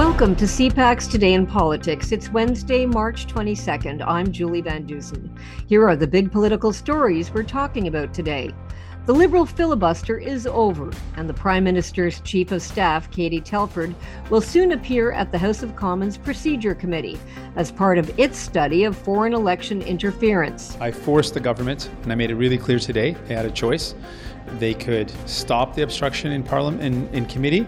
Welcome to CPAC's Today in Politics. It's Wednesday, March 22nd. I'm Julie Van Dusen. Here are the big political stories we're talking about today. The Liberal filibuster is over, and the Prime Minister's Chief of Staff, Katie Telford, will soon appear at the House of Commons Procedure Committee as part of its study of foreign election interference. I forced the government, and I made it really clear today they had a choice. They could stop the obstruction in Parliament in, in committee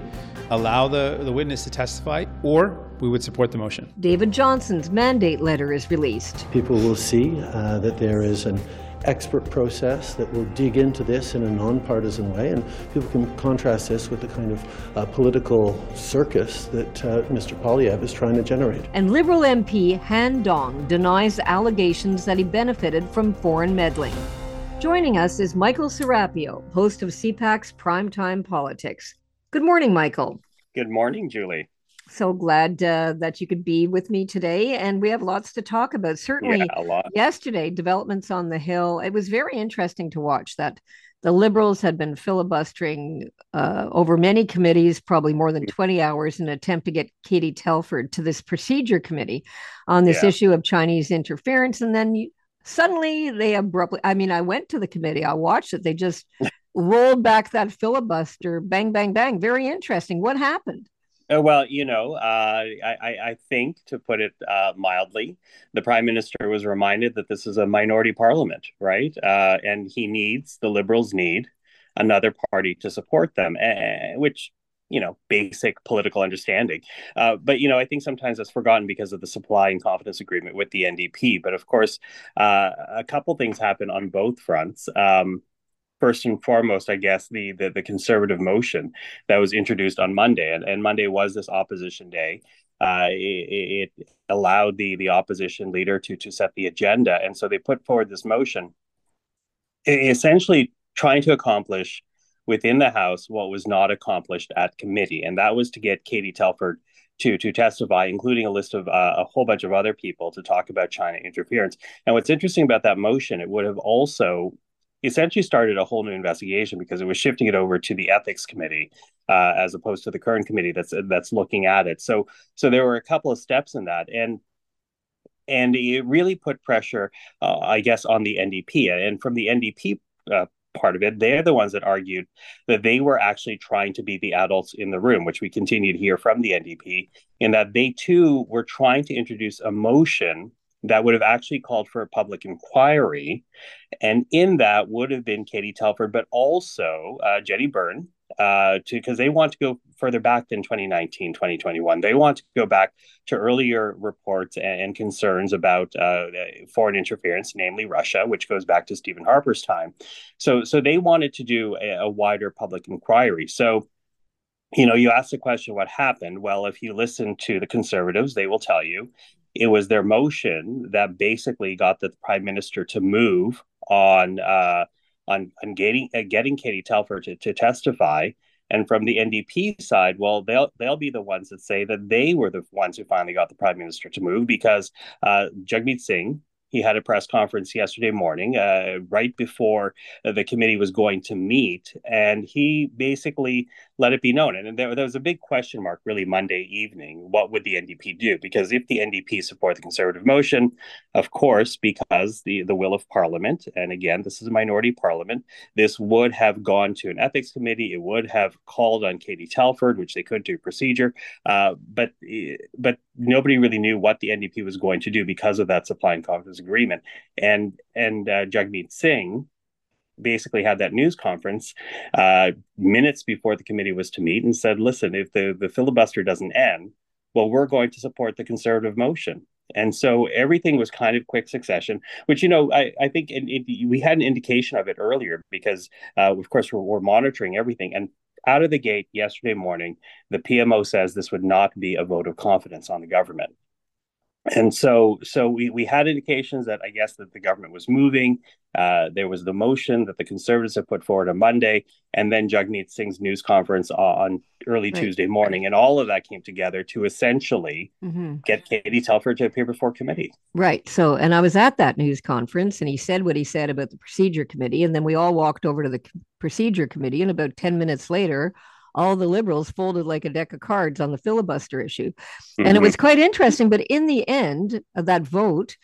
allow the, the witness to testify, or we would support the motion. David Johnston's mandate letter is released. People will see uh, that there is an expert process that will dig into this in a nonpartisan way, and people can contrast this with the kind of uh, political circus that uh, Mr. Poilievre is trying to generate. And Liberal MP Han Dong denies allegations that he benefited from foreign meddling. Joining us is Michael Serapio, host of CPAC's Primetime Politics. Good morning, Michael. Good morning, Julie. So glad uh, that you could be with me today. And we have lots to talk about. Certainly, yeah, yesterday, developments on the Hill. It was very interesting to watch that the Liberals had been filibustering uh, over many committees, probably more than 20 hours, in an attempt to get Katie Telford to this procedure committee on this yeah. issue of Chinese interference. And then you, suddenly they abruptly, I mean, I went to the committee, I watched it. They just rolled back that filibuster, bang, bang, bang. Very interesting. What happened? Uh, well, you know, uh, I, I, think, to put it uh, mildly, the prime minister was reminded that this is a minority parliament, right? Uh, and he needs, the Liberals need another party to support them, which, you know, basic political understanding. Uh, but, you know, I think sometimes that's forgotten because of the supply and confidence agreement with the NDP. But of course, uh, a couple things happen on both fronts. Um, first and foremost, I guess, the, the, the conservative motion that was introduced on Monday, and, and Monday was this opposition day. Uh, it, it, allowed the the opposition leader to to set the agenda, and so they put forward this motion, essentially trying to accomplish within the House what was not accomplished at committee, and that was to get Katie Telford to to testify, including a list of uh, a whole bunch of other people to talk about China interference. And what's interesting about that motion, it would have also essentially started a whole new investigation because it was shifting it over to the ethics committee uh, as opposed to the current committee that's that's looking at it. So so there were a couple of steps in that, and and it really put pressure, uh, I guess, on the NDP. And from the NDP uh, part of it, they're the ones that argued that they were actually trying to be the adults in the room, which we continue to hear from the NDP, in that they too were trying to introduce a motion that would have actually called for a public inquiry. And in that would have been Katie Telford, but also uh, Jenny Byrne, uh, to because they want to go further back than 2019, 2021. They want to go back to earlier reports and, and concerns about uh, foreign interference, namely Russia, which goes back to Stephen Harper's time. So, so they wanted to do a, a wider public inquiry. So you know, you ask the question, what happened? Well, if you listen to the conservatives, they will tell you it was their motion that basically got the prime minister to move on uh, on, on getting uh, getting Katie Telford to, to testify. And from the NDP side, well, they'll they'll be the ones that say that they were the ones who finally got the prime minister to move because uh, Jagmeet Singh, he had a press conference yesterday morning, uh, right before the committee was going to meet, and he basically let it be known. And there, there was a big question mark, really, Monday evening. What would the NDP do? Because if the NDP support the Conservative motion, of course, because the the will of Parliament, and again, this is a minority Parliament, this would have gone to an ethics committee. It would have called on Katie Telford, which they could do procedure, uh, but but nobody really knew what the NDP was going to do because of that supply and confidence agreement. And and uh, Jagmeet Singh basically had that news conference uh, minutes before the committee was to meet and said, "Listen, if the the filibuster doesn't end, well, we're going to support the conservative motion." And so everything was kind of quick succession, which, you know, I, I think it, it, we had an indication of it earlier because, uh, of course, we're, we're monitoring everything. And out of the gate yesterday morning, the PMO says this would not be a vote of confidence on the government and so so we, we had indications that i guess that the government was moving uh, there was the motion that the conservatives have put forward on monday and then jagmeet singh's news conference on early right. tuesday morning and all of that came together to essentially mm-hmm. get katie telford to appear before committee right so and i was at that news conference and he said what he said about the procedure committee and then we all walked over to the procedure committee and about 10 minutes later all the liberals folded like a deck of cards on the filibuster issue. Mm-hmm. And it was quite interesting. But in the end of that vote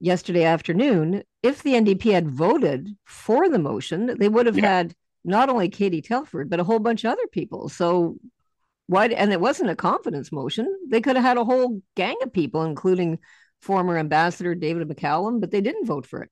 yesterday afternoon, if the NDP had voted for the motion, they would have yeah. had not only Katie Telford, but a whole bunch of other people. So why and it wasn't a confidence motion. They could have had a whole gang of people, including former ambassador David McCallum, but they didn't vote for it.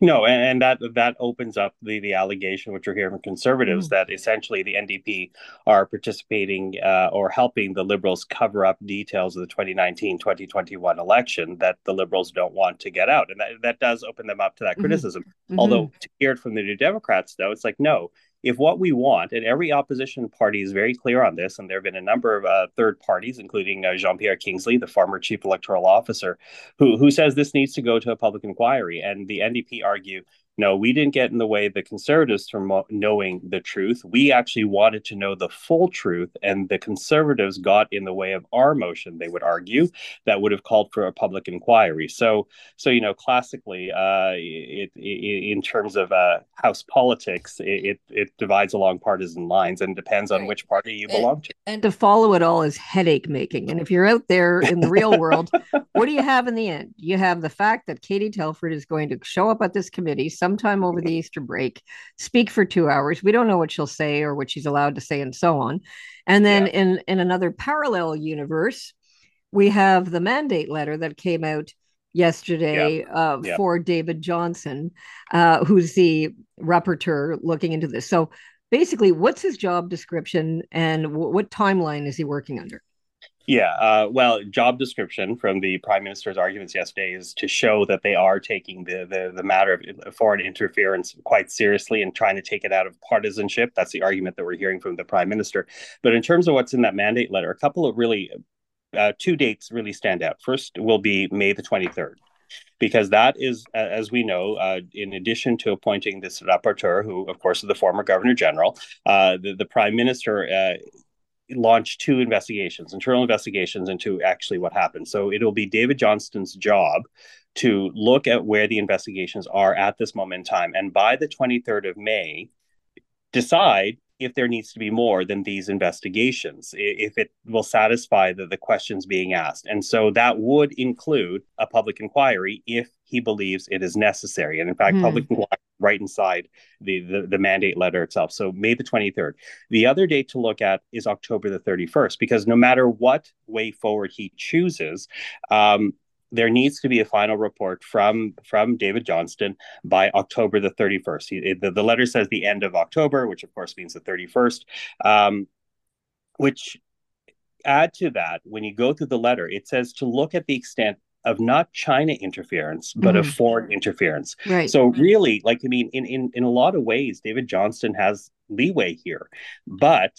No, and, and, that that opens up the the allegation, which we're hearing from conservatives, mm. that essentially the NDP are participating uh, or helping the Liberals cover up details of the 2019-2021 election that the Liberals don't want to get out, and that that does open them up to that mm-hmm. criticism. Mm-hmm. Although to hear it from the New Democrats, though, it's like no, if what we want, and every opposition party is very clear on this, and there have been a number of uh, third parties, including uh, Jean Pierre Kingsley, the former chief electoral officer, who, who says this needs to go to a public inquiry. And the NDP argue no, we didn't get in the way the conservatives from knowing the truth. We actually wanted to know the full truth, and the conservatives got in the way of our motion. They would argue that would have called for a public inquiry. So, so you know, classically, uh, it, it, in terms of uh, House politics, it, it divides along partisan lines and depends on right. which party you belong to. And to follow it all is headache making. And if you're out there in the real world, what do you have in the end? You have the fact that Katie Telford is going to show up at this committee sometime over the Easter break, speak for two hours. We don't know what she'll say or what she's allowed to say, and so on. And then yeah. in in another parallel universe, we have the mandate letter that came out yesterday yeah. Uh, yeah. for David Johnston, uh, who's the rapporteur looking into this. So basically, what's his job description and w- what timeline is he working under? Yeah, uh, well, job description from the prime minister's arguments yesterday is to show that they are taking the, the the matter of foreign interference quite seriously and trying to take it out of partisanship. That's the argument that we're hearing from the prime minister. But in terms of what's in that mandate letter, a couple of really uh, two dates really stand out. First will be May the twenty third because that is, as we know, uh, in addition to appointing this rapporteur, who, of course, is the former governor general, uh, the, the prime minister uh, launch two investigations, internal investigations into actually what happened. So it'll be David Johnston's job to look at where the investigations are at this moment in time. And by the 23rd of May, decide if there needs to be more than these investigations, if it will satisfy the, the questions being asked. And so that would include a public inquiry if he believes it is necessary. And in fact, mm. public inquiry right inside the, the, the mandate letter itself. So May the 23rd. The other date to look at is October the 31st, because no matter what way forward he chooses, um, there needs to be a final report from from David Johnston by October the 31st. He, the, the letter says the end of October, which of course means the 31st, um, which add to that, when you go through the letter, it says to look at the extent of not China interference, but mm-hmm. of foreign interference. Right. So really, like I mean, in, in in a lot of ways, David Johnston has leeway here, but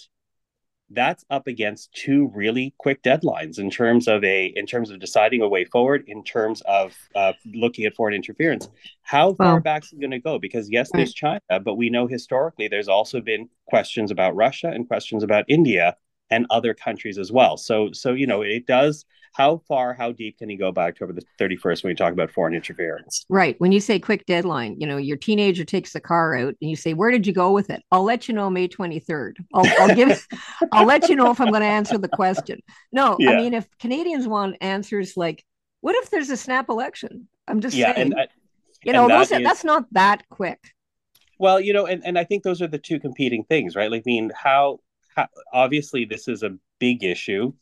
that's up against two really quick deadlines in terms of a in terms of deciding a way forward in terms of uh, looking at foreign interference how far back is it going to go because yes right. there's china but we know historically there's also been questions about russia and questions about india and other countries as well so so you know it does how far, how deep can you go back to over the 31st when you talk about foreign interference? Right. When you say quick deadline, you know, your teenager takes the car out and you say, Where did you go with it? I'll let you know May 23rd. I'll, I'll give I'll let you know if I'm going to answer the question. No, yeah. I mean, if Canadians want answers like, what if there's a snap election? I'm just yeah, saying. And, you know, that those, is, that's not that quick. Well, you know, and, and I think those are the two competing things, right? Like, I mean, how, how obviously this is a big issue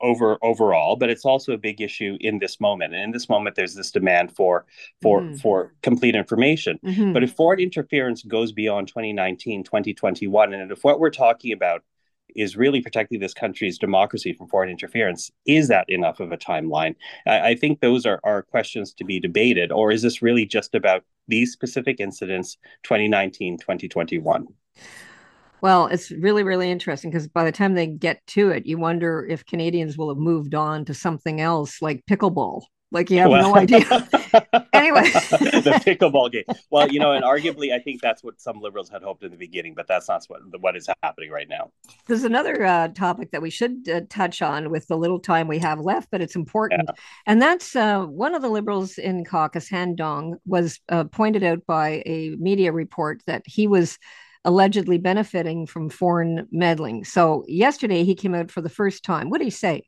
over overall, but it's also a big issue in this moment. And in this moment, there's this demand for for mm-hmm. for complete information. Mm-hmm. But if foreign interference goes beyond 2019, 2021, and if what we're talking about is really protecting this country's democracy from foreign interference. Is that enough of a timeline? I, I, think those are, are questions to be debated. Or is this really just about these specific incidents, 2019, 2021? Well, it's really, really interesting because by the time they get to it, you wonder if Canadians will have moved on to something else like pickleball. Like you have well, no idea. anyway, the pickleball game. Well, you know, and arguably, I think that's what some liberals had hoped in the beginning, but that's not what what is happening right now. There's another uh, topic that we should uh, touch on with the little time we have left, but it's important, yeah. and that's uh, one of the liberals in caucus, Han Dong, was uh, pointed out by a media report that he was allegedly benefiting from foreign meddling. So yesterday he came out for the first time. What did he say?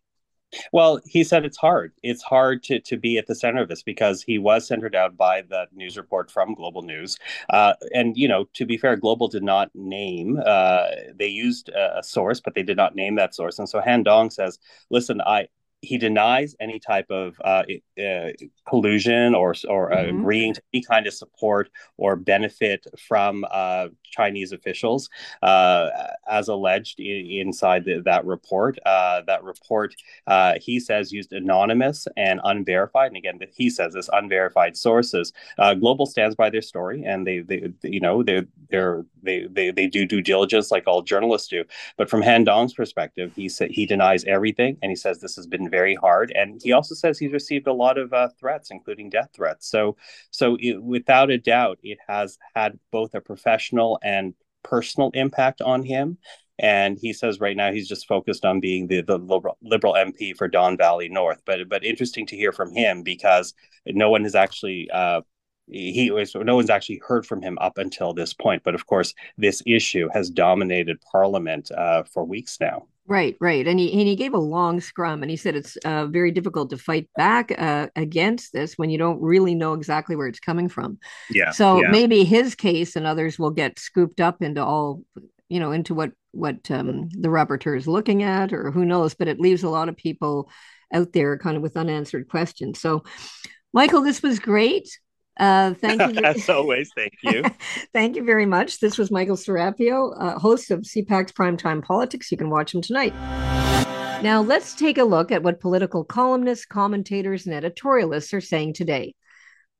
Well, he said it's hard. It's hard to, to be at the center of this because he was centered out by the news report from Global News. Uh, and, you know, to be fair, Global did not name, uh, they used a, a source, but they did not name that source. And so Han Dong says, listen, I, he denies any type of uh, uh, collusion or or mm-hmm. agreeing to any kind of support or benefit from uh, Chinese officials, uh, as alleged in, inside the, that report. Uh, that report, uh, he says, used anonymous and unverified. And again, he says this unverified sources. Global stands by their story, and they, they, you know, they they they they do due diligence like all journalists do. But from Han Dong's perspective, he said he denies everything, and he says this has been very hard. And he also says he's received a lot of uh, threats, including death threats. So, so it, without a doubt, it has had both a professional and personal impact on him. And he says right now he's just focused on being the, the liberal, liberal MP for Don Valley North. But but interesting to hear from him because no one has actually uh, he was no one's actually heard from him up until this point. But of course, this issue has dominated Parliament uh, for weeks now. Right, right, and he and he gave a long scrum, and he said it's uh, very difficult to fight back uh, against this when you don't really know exactly where it's coming from. Yeah. So yeah. maybe his case and others will get scooped up into all, you know, into what what um, the rapporteur is looking at, or who knows. But it leaves a lot of people out there kind of with unanswered questions. So, Michael, this was great. Uh, thank you. As always, thank you. thank you very much. This was Michael Serapio, uh, host of CPAC's Primetime Politics. You can watch him tonight. Now, let's take a look at what political columnists, commentators, and editorialists are saying today.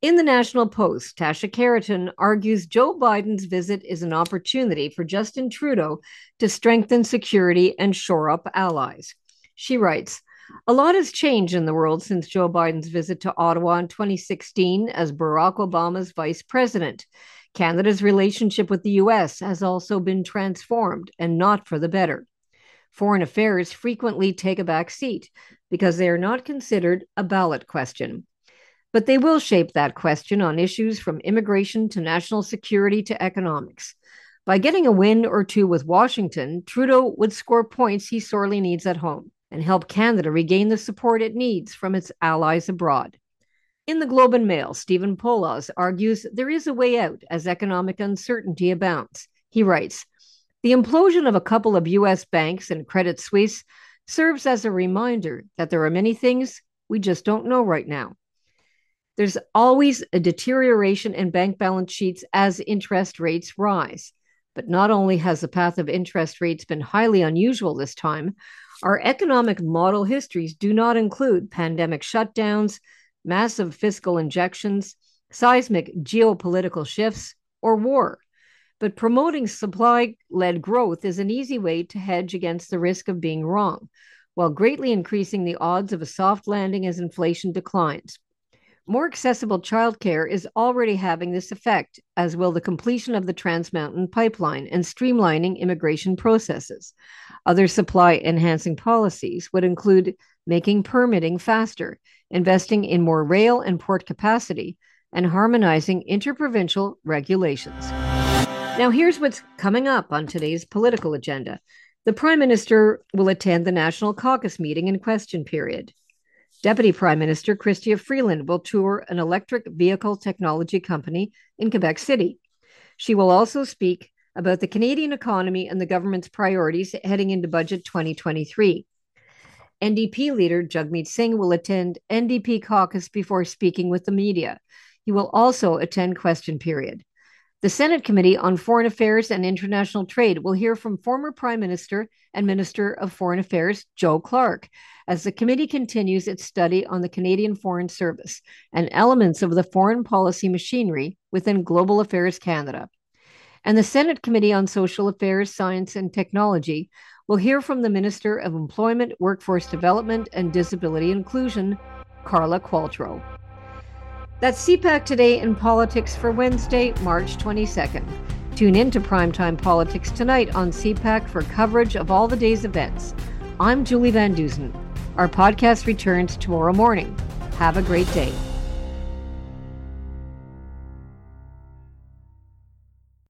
In the National Post, Tasha Kheiriddin argues Joe Biden's visit is an opportunity for Justin Trudeau to strengthen security and shore up allies. She writes, a lot has changed in the world since Joe Biden's visit to Ottawa in 2016 as Barack Obama's vice president. Canada's relationship with the U.S. has also been transformed and not for the better. Foreign affairs frequently take a back seat because they are not considered a ballot question. But they will shape that question on issues from immigration to national security to economics. By getting a win or two with Washington, Trudeau would score points he sorely needs at home and help Canada regain the support it needs from its allies abroad. In the Globe and Mail, Stephen Poloz argues there is a way out as economic uncertainty abounds. He writes The implosion of a couple of U.S. banks and Credit Suisse serves as a reminder that there are many things we just don't know right now. There's always a deterioration in bank balance sheets as interest rates rise. But not only has the path of interest rates been highly unusual this time, our economic model histories do not include pandemic shutdowns, massive fiscal injections, seismic geopolitical shifts, or war. But promoting supply led growth is an easy way to hedge against the risk of being wrong, while greatly increasing the odds of a soft landing as inflation declines. More accessible childcare is already having this effect, as will the completion of the Trans Mountain pipeline and streamlining immigration processes. Other supply enhancing policies would include making permitting faster, investing in more rail and port capacity, and harmonizing interprovincial regulations. Now, here's what's coming up on today's political agenda. The Prime Minister will attend the National Caucus meeting in question period. Deputy Prime Minister Chrystia Freeland will tour an electric vehicle technology company in Quebec City. She will also speak about the Canadian economy and the government's priorities heading into Budget 2023. NDP leader Jagmeet Singh will attend NDP caucus before speaking with the media. He will also attend question period. The Senate Committee on Foreign Affairs and International Trade will hear from former Prime Minister and Minister of Foreign Affairs Joe Clark as the committee continues its study on the Canadian Foreign Service and elements of the foreign policy machinery within Global Affairs Canada. And the Senate Committee on Social Affairs, Science and Technology will hear from the Minister of Employment, Workforce Development and Disability Inclusion, Carla Qualtrough. That's CPAC Today in Politics for Wednesday, March 22nd. Tune in to Primetime Politics tonight on CPAC for coverage of all the day's events. I'm Julie Van Dusen. Our podcast returns tomorrow morning. Have a great day.